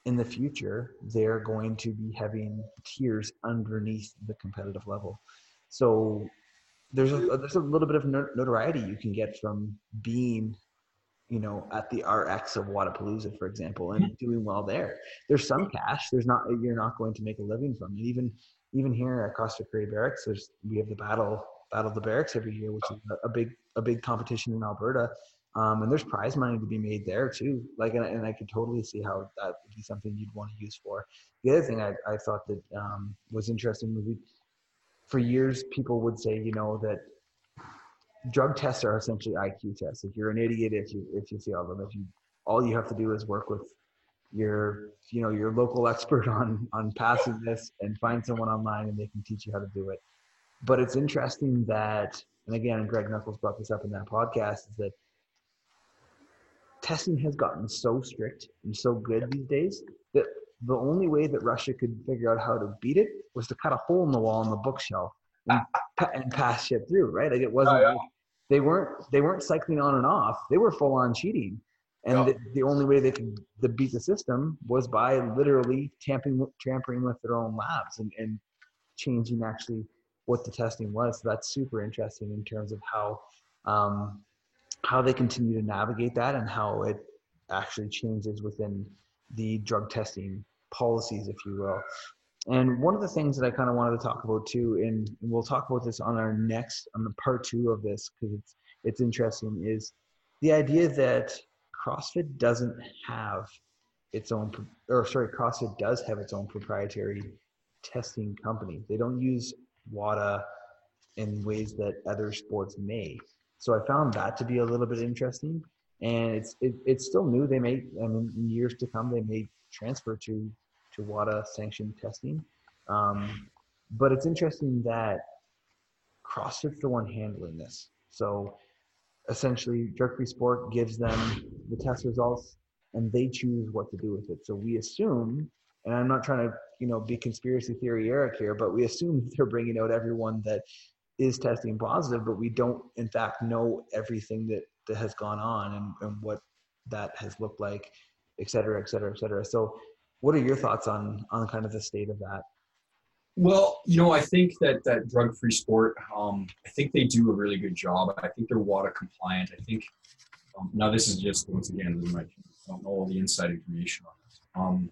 in the future they're going to be having tiers underneath the competitive level. So there's a there's a little bit of notoriety you can get from being you know, at the RX of Wodapalooza, for example, and doing well there. There's some cash. There's not you're not going to make a living from it. Even even here at CrossFit Grey Barracks, there's we have the battle battle of the barracks every year, which is a, a big a big competition in Alberta. Um, and there's prize money to be made there too. Like, and, and, I could totally see how that would be something you'd want to use for. The other thing I, I thought that um, was interesting was for years people would say, you know, that drug tests are essentially IQ tests. If you're an idiot, if you if you fail them, if you all you have to do is work with your you know your local expert on on passing this and find someone online and they can teach you how to do it. But it's interesting that, and again, Greg Nuckols brought this up in that podcast, is that testing has gotten so strict and so good these days that the only way that Russia could figure out how to beat it was to cut a hole in the wall on the bookshelf and, and pass shit through, right? Like it wasn't. Oh, yeah. They weren't. They weren't cycling on and off. They were full on cheating, and yeah. the, the, only way they could the beat the system was by literally tampering, tampering with their own labs and, and changing actually what the testing was. So that's super interesting in terms of how um, how they continue to navigate that and how it actually changes within the drug testing policies, if you will. And one of the things that I kind of wanted to talk about too, and we'll talk about this on our next, on the part two of this, because it's it's interesting, is the idea that CrossFit doesn't have its own, or sorry, CrossFit does have its own proprietary testing company. They don't use WADA in ways that other sports may. So I found that to be a little bit interesting, and it's it, it's still new. They may, I mean, in years to come, they may transfer to to WADA sanctioned testing. Um, but it's interesting that CrossFit's the one handling this. So essentially, Drug Free Sport gives them the test results, and they choose what to do with it. So we assume, and I'm not trying to you know be conspiracy theory Eric here, but we assume they're bringing out everyone that is testing positive, but we don't in fact know everything that, that has gone on and, and what that has looked like, et cetera, et cetera, et cetera. So what are your thoughts on on kind of the state of that? Well, you know, I think that that drug free sport, um, I think they do a really good job. I think they're WADA compliant. I think um, now this is just once again, I don't know all the inside information on this. Um,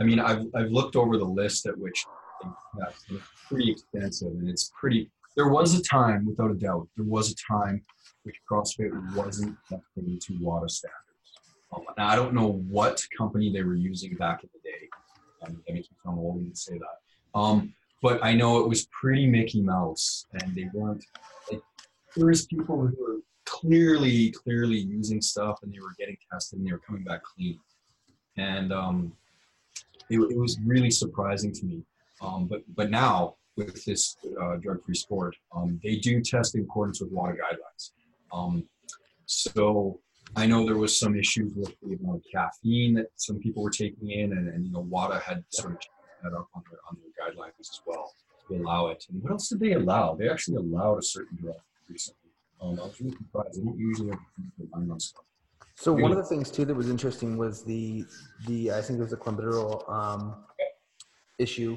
I mean, I've I've looked over the list at which that's pretty extensive, and it's pretty. There was a time, without a doubt, there was a time which CrossFit wasn't testing to WADA standards. Um, now I don't know what company they were using back in the day. Um, that makes me sound old you say that. Um, but I know it was pretty Mickey Mouse, and they weren't. Like, there was people who were clearly, clearly using stuff, and they were getting tested, and they were coming back clean. And um, it, it, was really surprising to me. Um, but but now with this uh, drug-free sport, um, they do test in accordance with WADA guidelines. Um, so I know there was some issues with amount of caffeine that some people were taking in, and, and you know, WADA had sort of that up on their, on their guidelines as well to allow it. And what else did they allow? They actually allowed a certain drug recently. Um, I was really surprised. They don't usually on stuff. So one of the things too that was interesting was the the I think it was the clenbuterol um, issue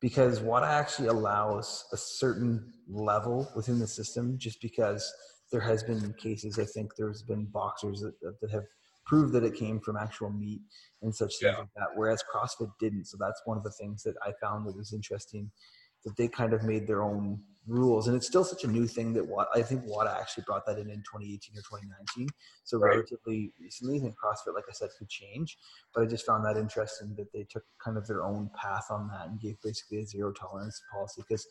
because WADA actually allows a certain level within the system just because there has been cases. I think there's been boxers that, that have proved that it came from actual meat and such things yeah. like that. Whereas CrossFit didn't. So that's one of the things that I found that was interesting that they kind of made their own rules. And it's still such a new thing that what I think WADA actually brought that in in 2018 or 2019. So right. relatively recently, think CrossFit, like I said, could change. But I just found that interesting that they took kind of their own path on that and gave basically a zero tolerance policy because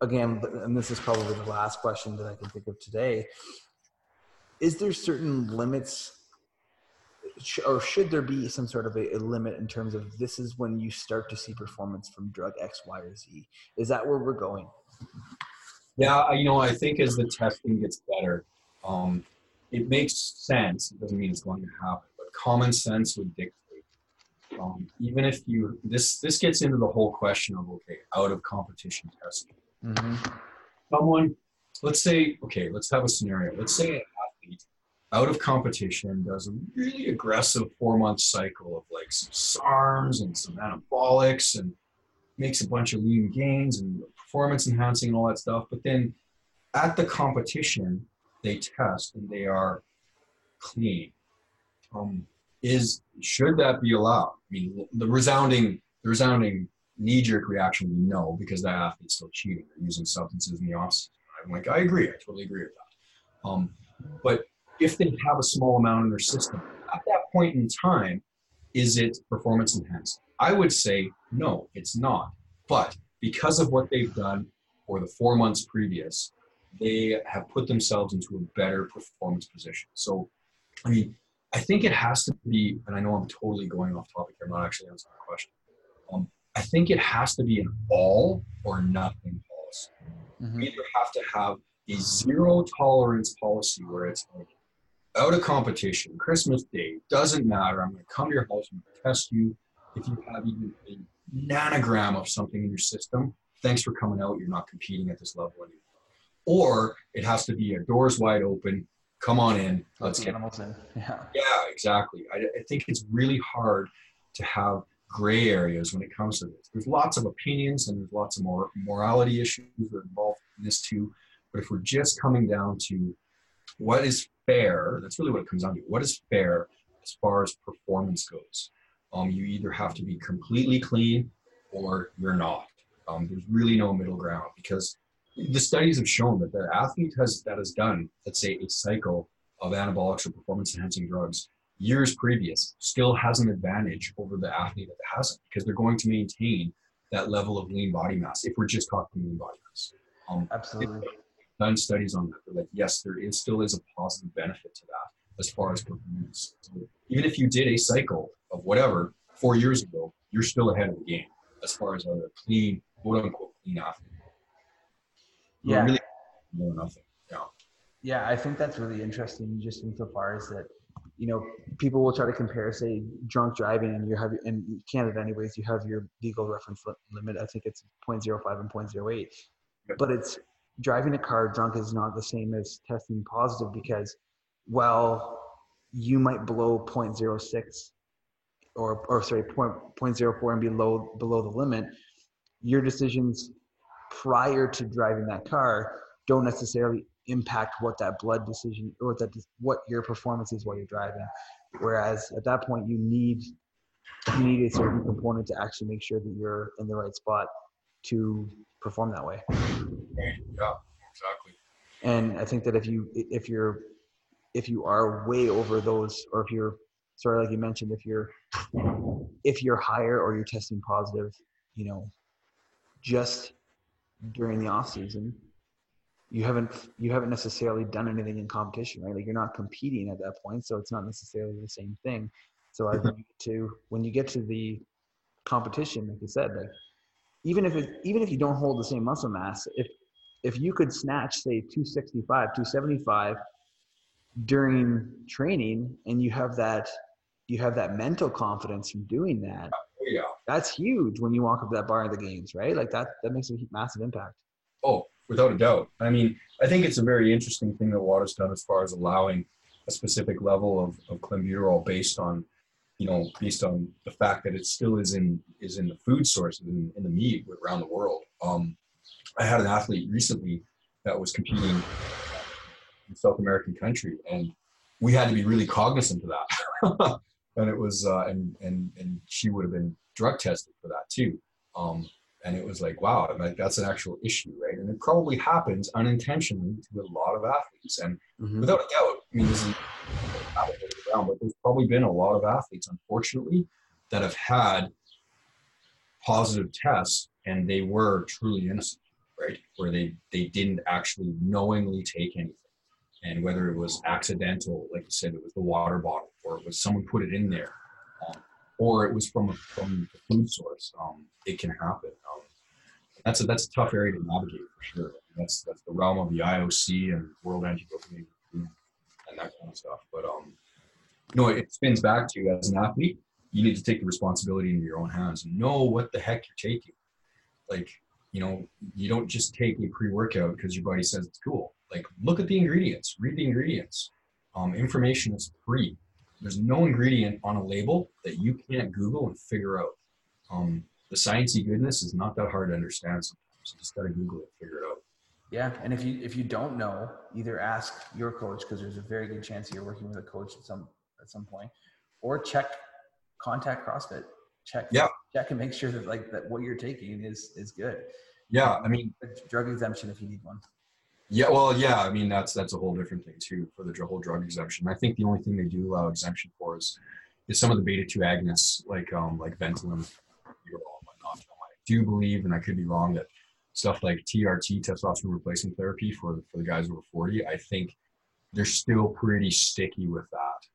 again, and this is probably the last question that I can think of today, is there certain limits or should there be some sort of a, a, limit in terms of this is when you start to see performance from drug X, Y, or Z? Is that where we're going? Yeah, you know, I think as the testing gets better, um, it makes sense. It doesn't mean it's going to happen, but common sense would dictate. Um, even if you this this gets into the whole question of okay, out of competition testing. Mm-hmm. Someone, let's say, okay, let's have a scenario. Let's say an athlete out of competition does a really aggressive four month cycle of like some SARMs and some anabolics and makes a bunch of lean gains and performance enhancing and all that stuff. But then at the competition, they test and they are clean. Um, is should that be allowed? I mean, the resounding, the resounding knee-jerk reaction would be no, because that athlete's still cheating. They're using substances in the off season. I'm like, I agree. I totally agree with that. Um, but if they have a small amount in their system, at that point in time, is it performance enhanced? I would say no, it's not. But because of what they've done for the four months previous, they have put themselves into a better performance position. So, I mean, I think it has to be, and I know I'm totally going off topic here, I'm not actually answering the question. Um, I think it has to be an all or nothing policy. Mm-hmm. We either have to have a zero tolerance policy where it's like out of competition, Christmas Day, doesn't matter. I'm going to come to your house and test you. If you have even a nanogram of something in your system, thanks for coming out. You're not competing at this level anymore. Or it has to be a doors wide open, come on in. Let's get animals in. Yeah. Yeah, exactly. I, I think it's really hard to have gray areas when it comes to this. There's lots of opinions and there's lots of more morality issues that are involved in this too. But if we're just coming down to what is fair, that's really what it comes down to. What is fair as far as performance goes? Um, you either have to be completely clean or you're not. Um, there's really no middle ground because the studies have shown that the athlete has that has done, let's say, a cycle of anabolics or performance enhancing drugs years previous still has an advantage over the athlete that hasn't because they're going to maintain that level of lean body mass if we're just talking lean body mass. Um, Absolutely. Done studies on that. They're like, yes, there is still is a positive benefit to that as far as performance. So even if you did a cycle of whatever four years ago, you're still ahead of the game as far as a clean, quote unquote, clean athlete yeah. really know nothing. Yeah. Yeah, I think that's really interesting just insofar as that, you know, people will try to compare, say, drunk driving, and you have, in Canada, anyways, you have your legal reference limit. I think it's 0.05 and 0.08. But it's driving a car drunk is not the same as testing positive because, well, you might blow 0.06 or, or sorry, 0.04 and below below the limit. Your decisions prior to driving that car don't necessarily impact what that blood decision or that what your performance is while you're driving. Whereas at that point, you need you need a certain component to actually make sure that you're in the right spot to perform that way. Yeah, exactly. And I think that if you if you're if you are way over those, or if you're sorry, like you mentioned, if you're if you're higher or you're testing positive, you know, just during the off season, you haven't you haven't necessarily done anything in competition, right? Like you're not competing at that point, so it's not necessarily the same thing. So I mm-hmm. think to when you get to the competition, like you said, like even if it even if you don't hold the same muscle mass, if if you could snatch say 265, 275 during training and you have that you have that mental confidence from doing that yeah. That's huge when you walk up that bar in the games, right? Like that that makes a massive impact. Oh, without a doubt. I mean, I think it's a very interesting thing that WADA's done as far as allowing a specific level of, of clenbuterol based on, you know, based on the fact that it still is in is in the food sources in, in the meat around the world. Um, I had an athlete recently that was competing in South American country, and we had to be really cognizant of that. and it was uh, and and and she would have been drug tested for that too. Um, and it was like, wow, like that's an actual issue, right? And it probably happens unintentionally to a lot of athletes. And mm-hmm. without a doubt, I mean, this is around, but there's probably been a lot of athletes, unfortunately, that have had positive tests and they were truly innocent, right? Where they they didn't actually knowingly take anything and whether it was accidental, like you said, it was the water bottle, or it was someone put it in there, um, or it was from a, from food source. Um, it can happen. Um, that's a that's a tough area to navigate for sure. That's that's the realm of the IOC and World Anti-Doping and that kind of stuff. But um, you know, it spins back to you as an athlete. You need to take the responsibility into your own hands and know what the heck you're taking. Like, you know, you don't just take a pre-workout because your body says it's cool. Like look at the ingredients read the ingredients. Um, information is free. There's no ingredient on a label that you can't google and figure out. Um, the sciencey goodness is not that hard to understand sometimes. You just got to google it figure it out. Yeah, and if you if you don't know, either ask your coach because there's a very good chance you're working with a coach at some at some point, or check contact CrossFit. Check yeah check and make sure that like that what you're taking is is good. Yeah, I mean drug exemption if you need one. Yeah, well, yeah, I mean that's that's a whole different thing too for the whole drug exemption. I think the only thing they do allow exemption for is is some of the beta two agonists like um like Ventolin. I do believe, and I could be wrong, that stuff like TRT testosterone replacement therapy for for the guys over forty, I think they're still pretty sticky with that.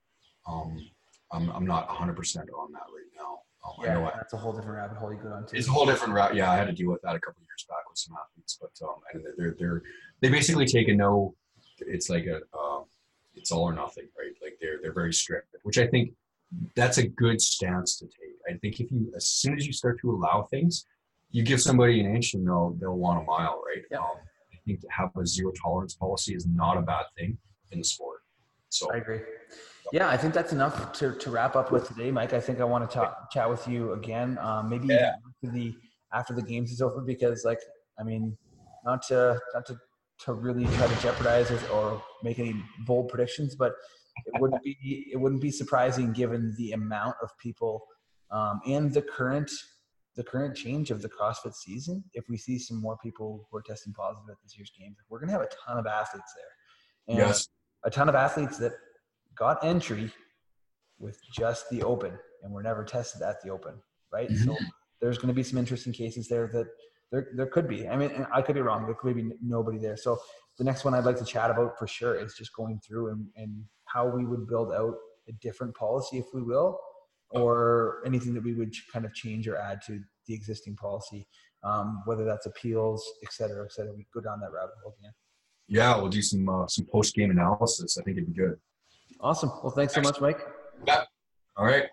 Um, I'm I'm not 100 percent on that right now. Um, yeah, I that's a whole different rabbit hole you go down to. It's a whole different route. Yeah, I had to deal with that a couple years back with some athletes, but um, and they're they're they basically take a no. It's like a um, it's all or nothing, right? Like they're they're very strict, which I think that's a good stance to take. I think if you as soon as you start to allow things, you give somebody an inch and they'll they'll want a mile, right? Yeah. Um, I think to have a zero tolerance policy is not a bad thing in the sport. So I agree. Yeah, I think that's enough to, to wrap up with today, Mike. I think I want to talk, chat with you again, um, maybe yeah. after the after the games is over, because like I mean, not to not to to really try to jeopardize or make any bold predictions, but it wouldn't be it wouldn't be surprising given the amount of people um, and the current the current change of the CrossFit season. If we see some more people who are testing positive at this year's games, we're going to have a ton of athletes there, and yes. a ton of athletes that got entry with just the open and were never tested at the open, right? Mm-hmm. So there's going to be some interesting cases there that there, there could be. I mean, I could be wrong. There could be nobody there. So the next one I'd like to chat about for sure is just going through and, and how we would build out a different policy, if we will, or anything that we would kind of change or add to the existing policy, um, whether that's appeals, et cetera, et cetera. We go down that rabbit hole again. Yeah, we'll do some uh, some post game analysis. I think it'd be good. Awesome. Well, thanks so much, Mike. Yeah. All right.